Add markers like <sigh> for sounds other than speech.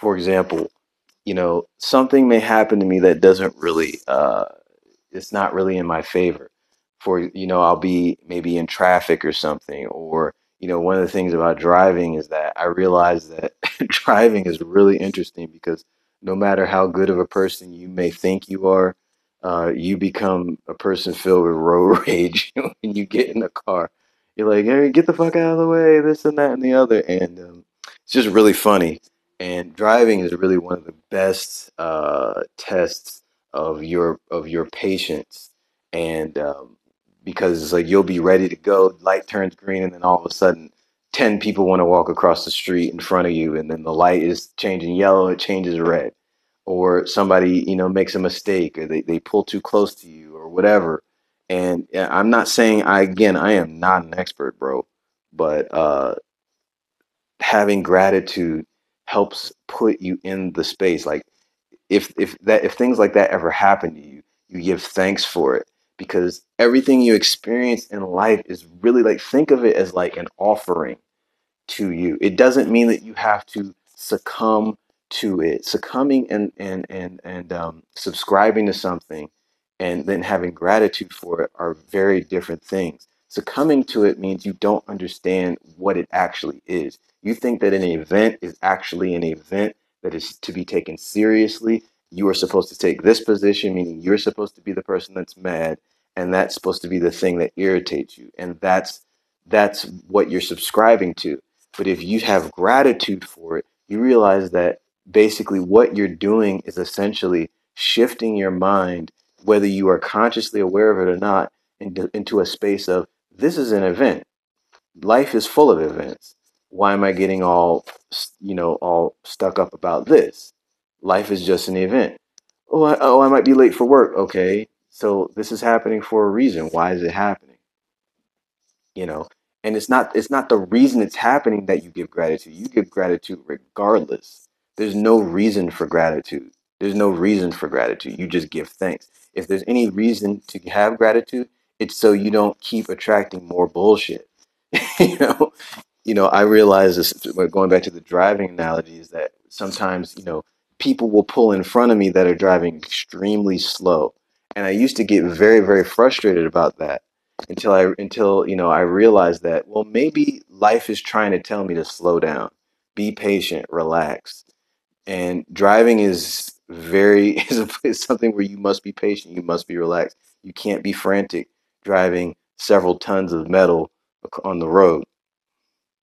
for example, you know, something may happen to me that doesn't really, uh, it's not really in my favor. For, you know, I'll be maybe in traffic or something, or, you know, one of the things about driving is that I realize that <laughs> driving is really interesting because no matter how good of a person you may think you are, uh, you become a person filled with road <laughs> rage <laughs> when you get in the car. You're like, hey, get the fuck out of the way, this and that and the other. And um, it's just really funny. And driving is really one of the best uh, tests of your of your patience. And um, because it's like you'll be ready to go, light turns green, and then all of a sudden, ten people want to walk across the street in front of you, and then the light is changing yellow, it changes red, or somebody you know makes a mistake, or they, they pull too close to you, or whatever. And I'm not saying I again I am not an expert, bro, but uh, having gratitude helps put you in the space. Like if if that if things like that ever happen to you, you give thanks for it because everything you experience in life is really like think of it as like an offering to you. It doesn't mean that you have to succumb to it. Succumbing and and and and um, subscribing to something and then having gratitude for it are very different things. Succumbing to it means you don't understand what it actually is. You think that an event is actually an event that is to be taken seriously. You are supposed to take this position, meaning you're supposed to be the person that's mad, and that's supposed to be the thing that irritates you. And that's that's what you're subscribing to. But if you have gratitude for it, you realize that basically what you're doing is essentially shifting your mind, whether you are consciously aware of it or not, into, into a space of this is an event. Life is full of events. Why am I getting all, you know, all stuck up about this? Life is just an event. Oh, I, oh, I might be late for work. Okay, so this is happening for a reason. Why is it happening? You know, and it's not it's not the reason it's happening that you give gratitude. You give gratitude regardless. There's no reason for gratitude. There's no reason for gratitude. You just give thanks. If there's any reason to have gratitude, it's so you don't keep attracting more bullshit. <laughs> you know, you know, I realize this going back to the driving analogy is that sometimes, you know, people will pull in front of me that are driving extremely slow. And I used to get very, very frustrated about that until I until, you know, I realized that well maybe life is trying to tell me to slow down. Be patient, relax. And driving is very <laughs> is, a, is something where you must be patient, you must be relaxed. You can't be frantic driving several tons of metal on the road